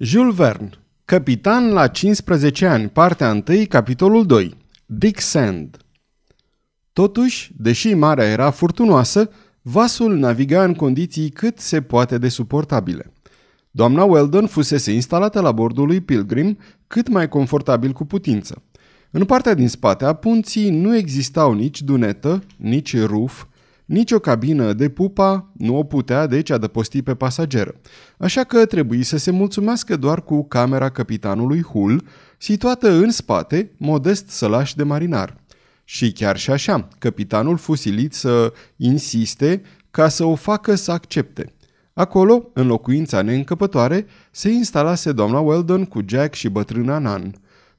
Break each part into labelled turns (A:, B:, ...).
A: Jules Verne, capitan la 15 ani, partea 1, capitolul 2. Dick Sand. Totuși, deși marea era furtunoasă, vasul naviga în condiții cât se poate de suportabile. Doamna Weldon fusese instalată la bordul lui Pilgrim cât mai confortabil cu putință. În partea din spate a punții nu existau nici dunetă, nici ruf, nici o cabină de pupa nu o putea deci adăposti pe pasageră, așa că trebuie să se mulțumească doar cu camera capitanului Hull, situată în spate, modest sălaș de marinar. Și chiar și așa, capitanul fusilit să insiste ca să o facă să accepte. Acolo, în locuința neîncăpătoare, se instalase doamna Weldon cu Jack și bătrâna Nan.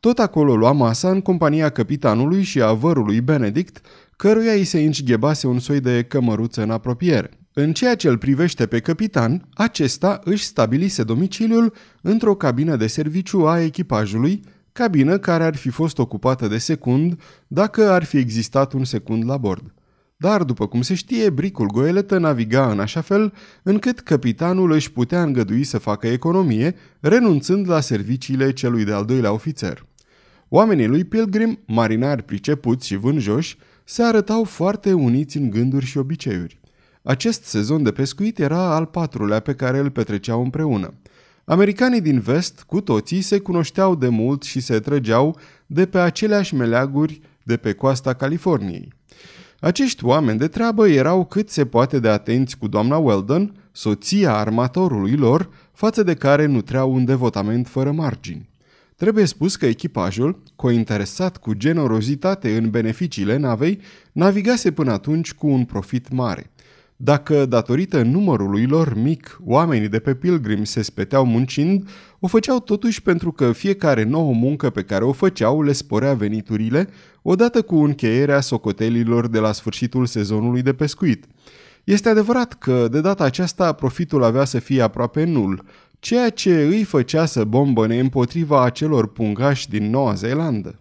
A: Tot acolo lua masa în compania capitanului și a vărului Benedict, căruia îi se înșghebase un soi de cămăruță în apropiere. În ceea ce îl privește pe capitan, acesta își stabilise domiciliul într-o cabină de serviciu a echipajului, cabină care ar fi fost ocupată de secund dacă ar fi existat un secund la bord. Dar, după cum se știe, bricul goeletă naviga în așa fel încât capitanul își putea îngădui să facă economie, renunțând la serviciile celui de-al doilea ofițer. Oamenii lui Pilgrim, marinari pricepuți și vânjoși, se arătau foarte uniți în gânduri și obiceiuri. Acest sezon de pescuit era al patrulea pe care îl petreceau împreună. Americanii din vest, cu toții, se cunoșteau de mult și se trăgeau de pe aceleași meleaguri de pe coasta Californiei. Acești oameni de treabă erau cât se poate de atenți cu doamna Weldon, soția armatorului lor, față de care nutreau un devotament fără margini. Trebuie spus că echipajul, cointeresat cu generozitate în beneficiile navei, navigase până atunci cu un profit mare. Dacă, datorită numărului lor mic, oamenii de pe Pilgrim se speteau muncind, o făceau totuși pentru că fiecare nouă muncă pe care o făceau le sporea veniturile, odată cu încheierea socotelilor de la sfârșitul sezonului de pescuit. Este adevărat că, de data aceasta, profitul avea să fie aproape nul, ceea ce îi făcea să bombăne împotriva acelor pungași din Noua Zeelandă.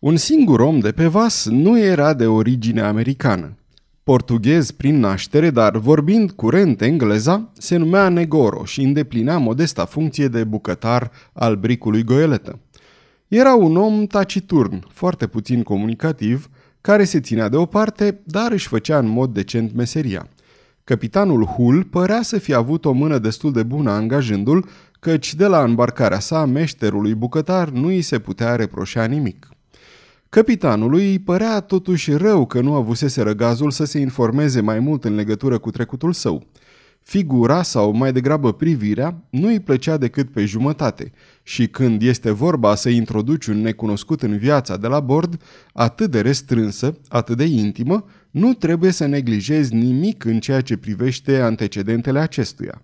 A: Un singur om de pe vas nu era de origine americană. Portughez prin naștere, dar vorbind curent engleza, se numea Negoro și îndeplinea modesta funcție de bucătar al bricului Goeletă. Era un om taciturn, foarte puțin comunicativ, care se ținea deoparte, dar își făcea în mod decent meseria. Capitanul Hull părea să fi avut o mână destul de bună angajându-l, căci de la îmbarcarea sa meșterului bucătar nu îi se putea reproșa nimic. Capitanului îi părea totuși rău că nu avusese răgazul să se informeze mai mult în legătură cu trecutul său. Figura sau mai degrabă privirea nu îi plăcea decât pe jumătate și când este vorba să introduci un necunoscut în viața de la bord, atât de restrânsă, atât de intimă, nu trebuie să neglijezi nimic în ceea ce privește antecedentele acestuia.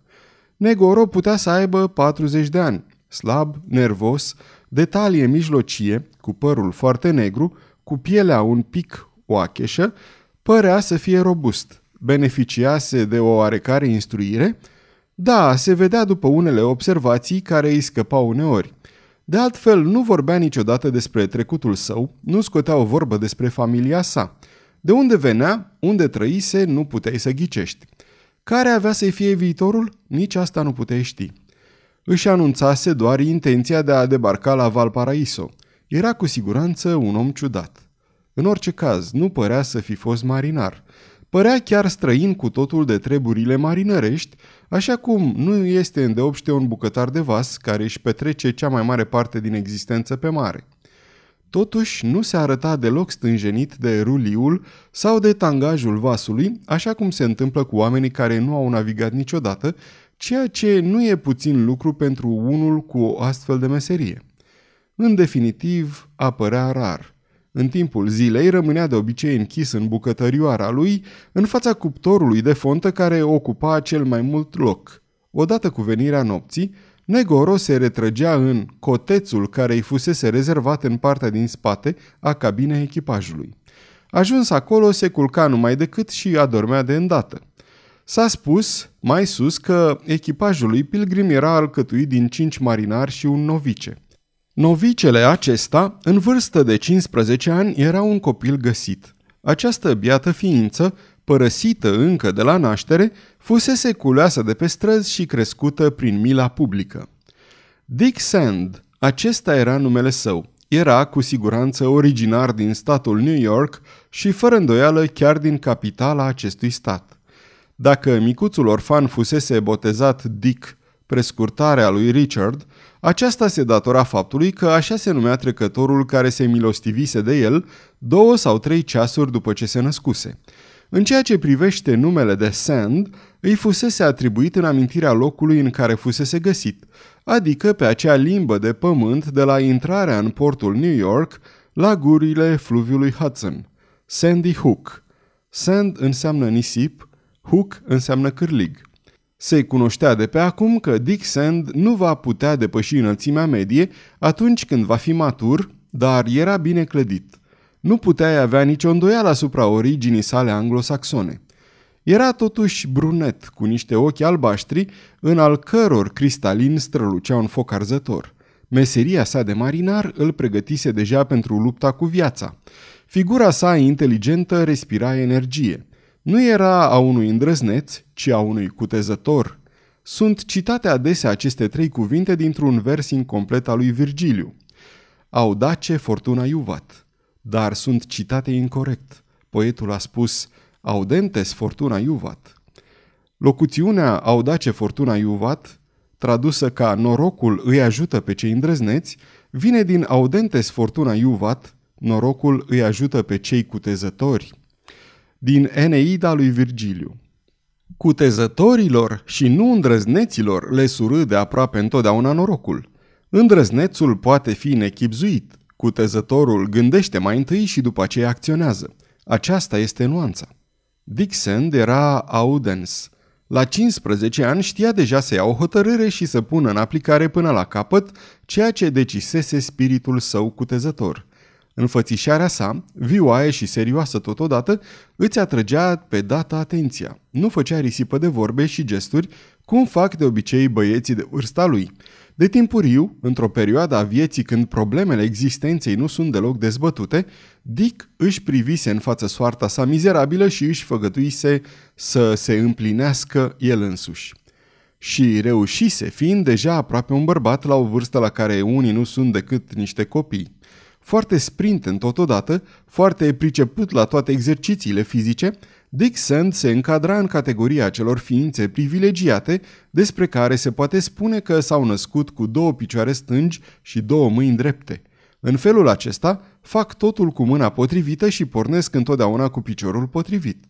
A: Negoro putea să aibă 40 de ani, slab, nervos, de talie mijlocie, cu părul foarte negru, cu pielea un pic oacheșă, părea să fie robust, beneficiase de o oarecare instruire, da, se vedea după unele observații care îi scăpau uneori. De altfel, nu vorbea niciodată despre trecutul său, nu scotea o vorbă despre familia sa – de unde venea, unde trăise, nu puteai să ghicești. Care avea să-i fie viitorul? Nici asta nu puteai ști. Își anunțase doar intenția de a debarca la Valparaiso. Era cu siguranță un om ciudat. În orice caz, nu părea să fi fost marinar. Părea chiar străin cu totul de treburile marinărești, așa cum nu este îndeopște un bucătar de vas care își petrece cea mai mare parte din existență pe mare. Totuși, nu se arăta deloc stânjenit de ruliul sau de tangajul vasului, așa cum se întâmplă cu oamenii care nu au navigat niciodată, ceea ce nu e puțin lucru pentru unul cu o astfel de meserie. În definitiv, apărea rar. În timpul zilei rămânea de obicei închis în bucătărioara lui, în fața cuptorului de fontă care ocupa cel mai mult loc. Odată cu venirea nopții, Negoro se retrăgea în cotețul care îi fusese rezervat în partea din spate a cabinei echipajului. Ajuns acolo, se culca numai decât și adormea de îndată. S-a spus, mai sus, că echipajul lui Pilgrim era alcătuit din cinci marinari și un novice. Novicele acesta, în vârstă de 15 ani, era un copil găsit. Această biată ființă părăsită încă de la naștere, fusese culeasă de pe străzi și crescută prin mila publică. Dick Sand, acesta era numele său. Era cu siguranță originar din statul New York și fără îndoială chiar din capitala acestui stat. Dacă micuțul orfan fusese botezat Dick, prescurtarea lui Richard, aceasta se datora faptului că așa se numea trecătorul care se milostivise de el două sau trei ceasuri după ce se născuse. În ceea ce privește numele de Sand, îi fusese atribuit în amintirea locului în care fusese găsit, adică pe acea limbă de pământ de la intrarea în portul New York la gurile fluviului Hudson. Sandy Hook. Sand înseamnă nisip, Hook înseamnă cârlig. Se cunoștea de pe acum că Dick Sand nu va putea depăși înălțimea medie atunci când va fi matur, dar era bine clădit. Nu puteai avea nicio îndoială asupra originii sale anglosaxone. Era totuși brunet, cu niște ochi albaștri, în al căror cristalin strălucea un foc arzător. Meseria sa de marinar îl pregătise deja pentru lupta cu viața. Figura sa inteligentă respira energie. Nu era a unui îndrăzneț, ci a unui cutezător. Sunt citate adesea aceste trei cuvinte dintr-un vers incomplet al lui Virgiliu. Audace fortuna iuvat. Dar sunt citate incorrect. Poetul a spus Audentes fortuna iuvat. Locuțiunea Audace fortuna iuvat, tradusă ca norocul îi ajută pe cei îndrăzneți, vine din Audentes fortuna iuvat, norocul îi ajută pe cei cutezători din Eneida lui Virgiliu. Cutezătorilor și nu îndrăzneților le surâde aproape întotdeauna norocul. Îndrăznețul poate fi nechipzuit, cutezătorul gândește mai întâi și după aceea acționează. Aceasta este nuanța. Dixon era Audens. La 15 ani știa deja să ia o hotărâre și să pună în aplicare până la capăt ceea ce decisese spiritul său cutezător – Înfățișarea sa, vioaie și serioasă totodată, îți atrăgea pe data atenția. Nu făcea risipă de vorbe și gesturi, cum fac de obicei băieții de vârsta lui. De timpuriu, într-o perioadă a vieții când problemele existenței nu sunt deloc dezbătute, Dick își privise în față soarta sa mizerabilă și își făgătuise să se împlinească el însuși. Și reușise, fiind deja aproape un bărbat la o vârstă la care unii nu sunt decât niște copii foarte în totodată, foarte priceput la toate exercițiile fizice, Dick Sand se încadra în categoria celor ființe privilegiate despre care se poate spune că s-au născut cu două picioare stângi și două mâini drepte. În felul acesta, fac totul cu mâna potrivită și pornesc întotdeauna cu piciorul potrivit.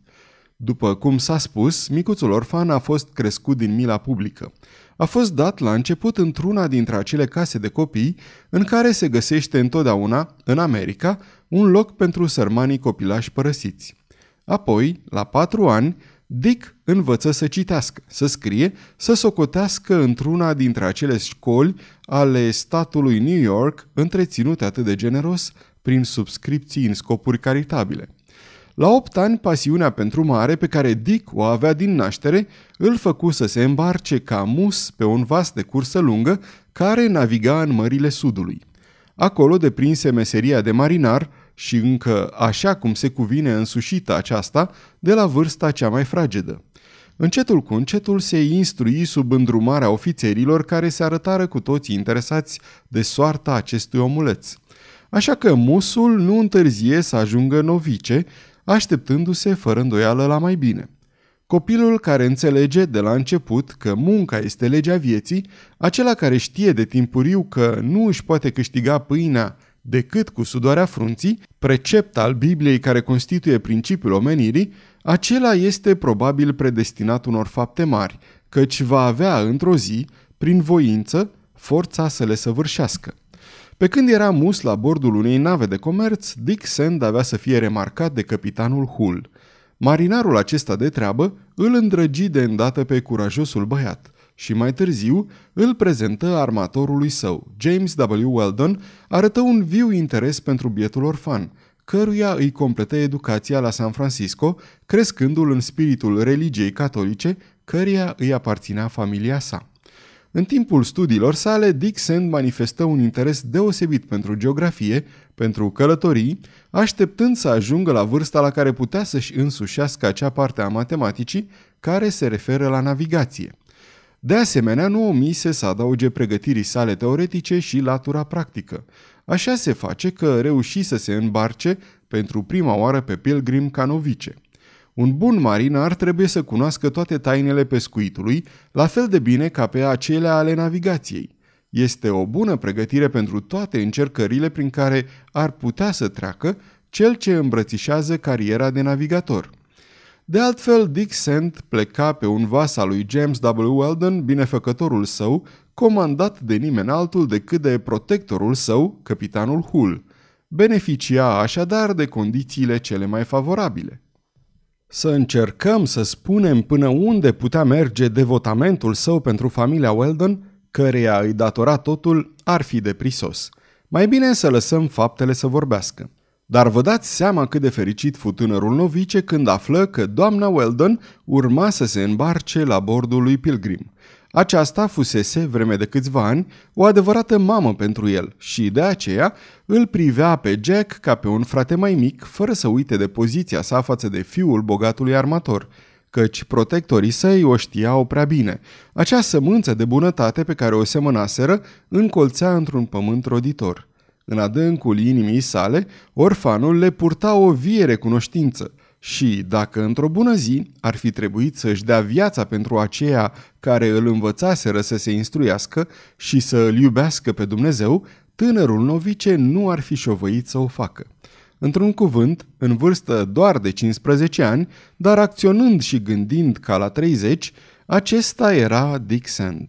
A: După cum s-a spus, micuțul orfan a fost crescut din mila publică a fost dat la început într-una dintre acele case de copii în care se găsește întotdeauna, în America, un loc pentru sărmanii copilași părăsiți. Apoi, la patru ani, Dick învăță să citească, să scrie, să socotească într-una dintre acele școli ale statului New York, întreținute atât de generos prin subscripții în scopuri caritabile. La opt ani, pasiunea pentru mare pe care Dick o avea din naștere îl făcu să se îmbarce ca mus pe un vas de cursă lungă care naviga în mările sudului. Acolo deprinse meseria de marinar și încă așa cum se cuvine însușită aceasta de la vârsta cea mai fragedă. Încetul cu încetul se instrui sub îndrumarea ofițerilor care se arătară cu toții interesați de soarta acestui omuleț. Așa că musul nu întârzie să ajungă novice așteptându-se fără îndoială la mai bine. Copilul care înțelege de la început că munca este legea vieții, acela care știe de timpuriu că nu își poate câștiga pâinea decât cu sudoarea frunții, precept al Bibliei care constituie principiul omenirii, acela este probabil predestinat unor fapte mari, căci va avea într-o zi, prin voință, forța să le săvârșească. Pe când era mus la bordul unei nave de comerț, Dick Sand avea să fie remarcat de capitanul Hull. Marinarul acesta de treabă îl îndrăgi de îndată pe curajosul băiat și mai târziu îl prezentă armatorului său. James W. Weldon arătă un viu interes pentru bietul orfan, căruia îi completă educația la San Francisco, crescându-l în spiritul religiei catolice, căreia îi aparținea familia sa. În timpul studiilor sale, Dick Sand manifestă un interes deosebit pentru geografie, pentru călătorii, așteptând să ajungă la vârsta la care putea să-și însușească acea parte a matematicii care se referă la navigație. De asemenea, nu omise să adauge pregătirii sale teoretice și latura practică. Așa se face că reuși să se îmbarce pentru prima oară pe Pilgrim ca novice. Un bun marinar trebuie să cunoască toate tainele pescuitului, la fel de bine ca pe acelea ale navigației. Este o bună pregătire pentru toate încercările prin care ar putea să treacă cel ce îmbrățișează cariera de navigator. De altfel, Dick Sand pleca pe un vas al lui James W. Weldon, binefăcătorul său, comandat de nimeni altul decât de protectorul său, capitanul Hull. Beneficia așadar de condițiile cele mai favorabile. Să încercăm să spunem până unde putea merge devotamentul său pentru familia Weldon, căreia îi datora totul, ar fi de prisos. Mai bine să lăsăm faptele să vorbească. Dar vă dați seama cât de fericit fu tânărul novice când află că doamna Weldon urma să se îmbarce la bordul lui Pilgrim. Aceasta fusese, vreme de câțiva ani, o adevărată mamă pentru el și de aceea îl privea pe Jack ca pe un frate mai mic, fără să uite de poziția sa față de fiul bogatului armator, căci protectorii săi o știau prea bine. Acea sămânță de bunătate pe care o semănaseră încolțea într-un pământ roditor. În adâncul inimii sale, orfanul le purta o vie recunoștință și, dacă într-o bună zi ar fi trebuit să-și dea viața pentru aceea care îl învățaseră să se instruiască și să îl iubească pe Dumnezeu, tânărul novice nu ar fi șovăit să o facă. Într-un cuvânt, în vârstă doar de 15 ani, dar acționând și gândind ca la 30, acesta era Dick Sand.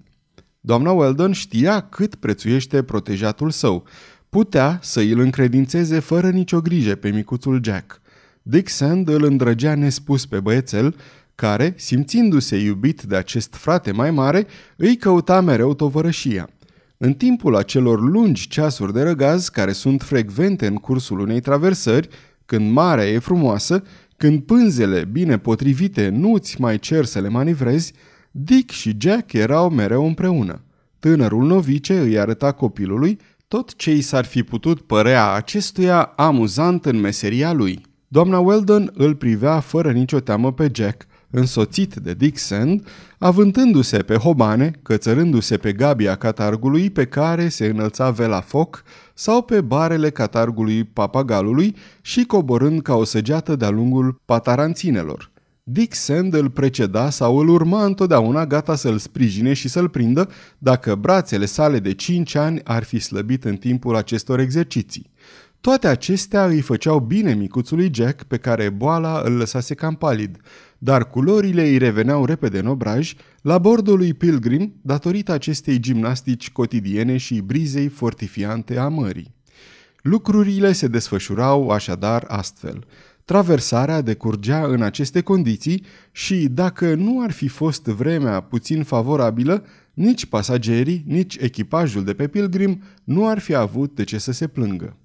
A: Doamna Weldon știa cât prețuiește protejatul său. Putea să îl încredințeze fără nicio grijă pe micuțul Jack. Dick Sand îl îndrăgea nespus pe băiețel, care, simțindu-se iubit de acest frate mai mare, îi căuta mereu tovărășia. În timpul acelor lungi ceasuri de răgaz care sunt frecvente în cursul unei traversări, când marea e frumoasă, când pânzele bine potrivite nu-ți mai cer să le manivrezi, Dick și Jack erau mereu împreună. Tânărul novice îi arăta copilului tot ce i s-ar fi putut părea acestuia amuzant în meseria lui. Doamna Weldon îl privea fără nicio teamă pe Jack, însoțit de Dick Sand, avântându-se pe hobane, cățărându-se pe gabia catargului pe care se înălța vela foc sau pe barele catargului papagalului și coborând ca o săgeată de-a lungul pataranținelor. Dick Sand îl preceda sau îl urma întotdeauna gata să-l sprijine și să-l prindă dacă brațele sale de cinci ani ar fi slăbit în timpul acestor exerciții. Toate acestea îi făceau bine micuțului Jack, pe care boala îl lăsase cam palid, dar culorile îi reveneau repede în obraj la bordul lui Pilgrim datorită acestei gimnastici cotidiene și brizei fortifiante a mării. Lucrurile se desfășurau așadar astfel. Traversarea decurgea în aceste condiții și, dacă nu ar fi fost vremea puțin favorabilă, nici pasagerii, nici echipajul de pe Pilgrim nu ar fi avut de ce să se plângă.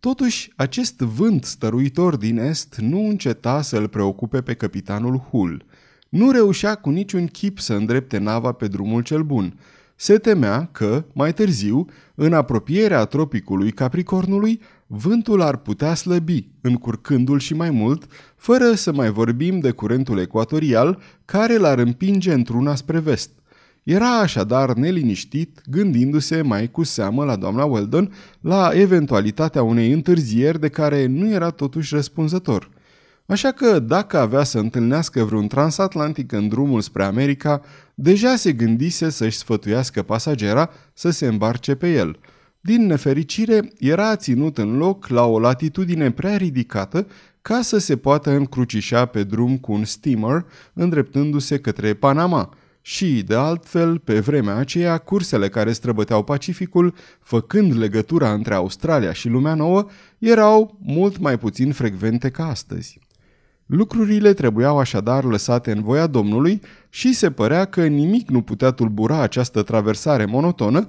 A: Totuși, acest vânt stăruitor din est nu înceta să-l preocupe pe capitanul Hull. Nu reușea cu niciun chip să îndrepte nava pe drumul cel bun. Se temea că, mai târziu, în apropierea tropicului Capricornului, vântul ar putea slăbi, încurcându-l și mai mult, fără să mai vorbim de curentul ecuatorial care l-ar împinge într-una spre vest. Era așadar neliniștit, gândindu-se mai cu seamă la doamna Weldon la eventualitatea unei întârzieri de care nu era totuși răspunzător. Așa că, dacă avea să întâlnească vreun transatlantic în drumul spre America, deja se gândise să-și sfătuiască pasagera să se îmbarce pe el. Din nefericire, era ținut în loc la o latitudine prea ridicată ca să se poată încrucișa pe drum cu un steamer, îndreptându-se către Panama – și, de altfel, pe vremea aceea, cursele care străbăteau Pacificul, făcând legătura între Australia și lumea nouă, erau mult mai puțin frecvente ca astăzi. Lucrurile trebuiau așadar lăsate în voia Domnului și se părea că nimic nu putea tulbura această traversare monotonă,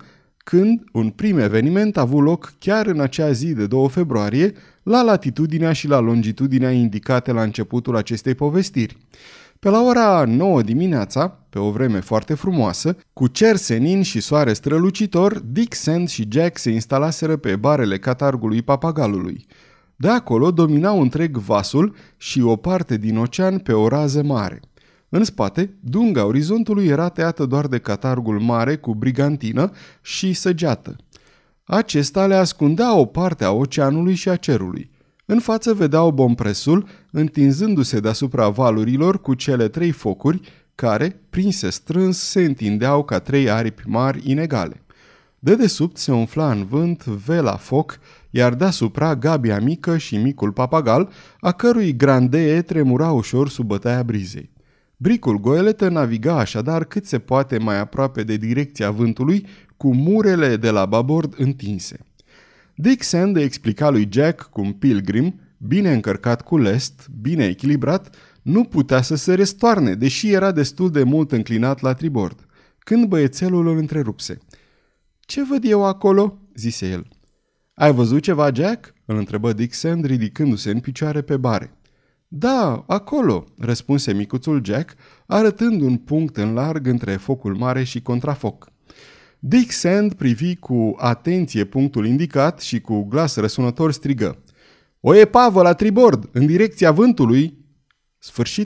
A: când un prim eveniment a avut loc chiar în acea zi de 2 februarie, la latitudinea și la longitudinea indicate la începutul acestei povestiri. Pe la ora 9 dimineața, pe o vreme foarte frumoasă, cu cer senin și soare strălucitor, Dick Sand și Jack se instalaseră pe barele catargului papagalului. De acolo dominau întreg vasul și o parte din ocean pe o rază mare. În spate, dunga orizontului era tăiată doar de catargul mare cu brigantină și săgeată. Acesta le ascundea o parte a oceanului și a cerului. În față vedeau bompresul întinzându-se deasupra valurilor cu cele trei focuri care, prinse strâns, se întindeau ca trei aripi mari inegale. De desubt se umfla în vânt vela foc, iar deasupra gabia mică și micul papagal, a cărui grandee tremura ușor sub bătaia brizei. Bricul goeletă naviga așadar cât se poate mai aproape de direcția vântului, cu murele de la babord întinse. Dick Sand explica lui Jack cum Pilgrim, bine încărcat cu lest, bine echilibrat, nu putea să se restoarne, deși era destul de mult înclinat la tribord. Când băiețelul îl întrerupse. Ce văd eu acolo?" zise el. Ai văzut ceva, Jack?" îl întrebă Dixon, ridicându-se în picioare pe bare. Da, acolo," răspunse micuțul Jack, arătând un punct în larg între focul mare și contrafoc. Dick Sand privi cu atenție punctul indicat și cu glas răsunător strigă. O epavă la tribord, în direcția vântului! Sfârșit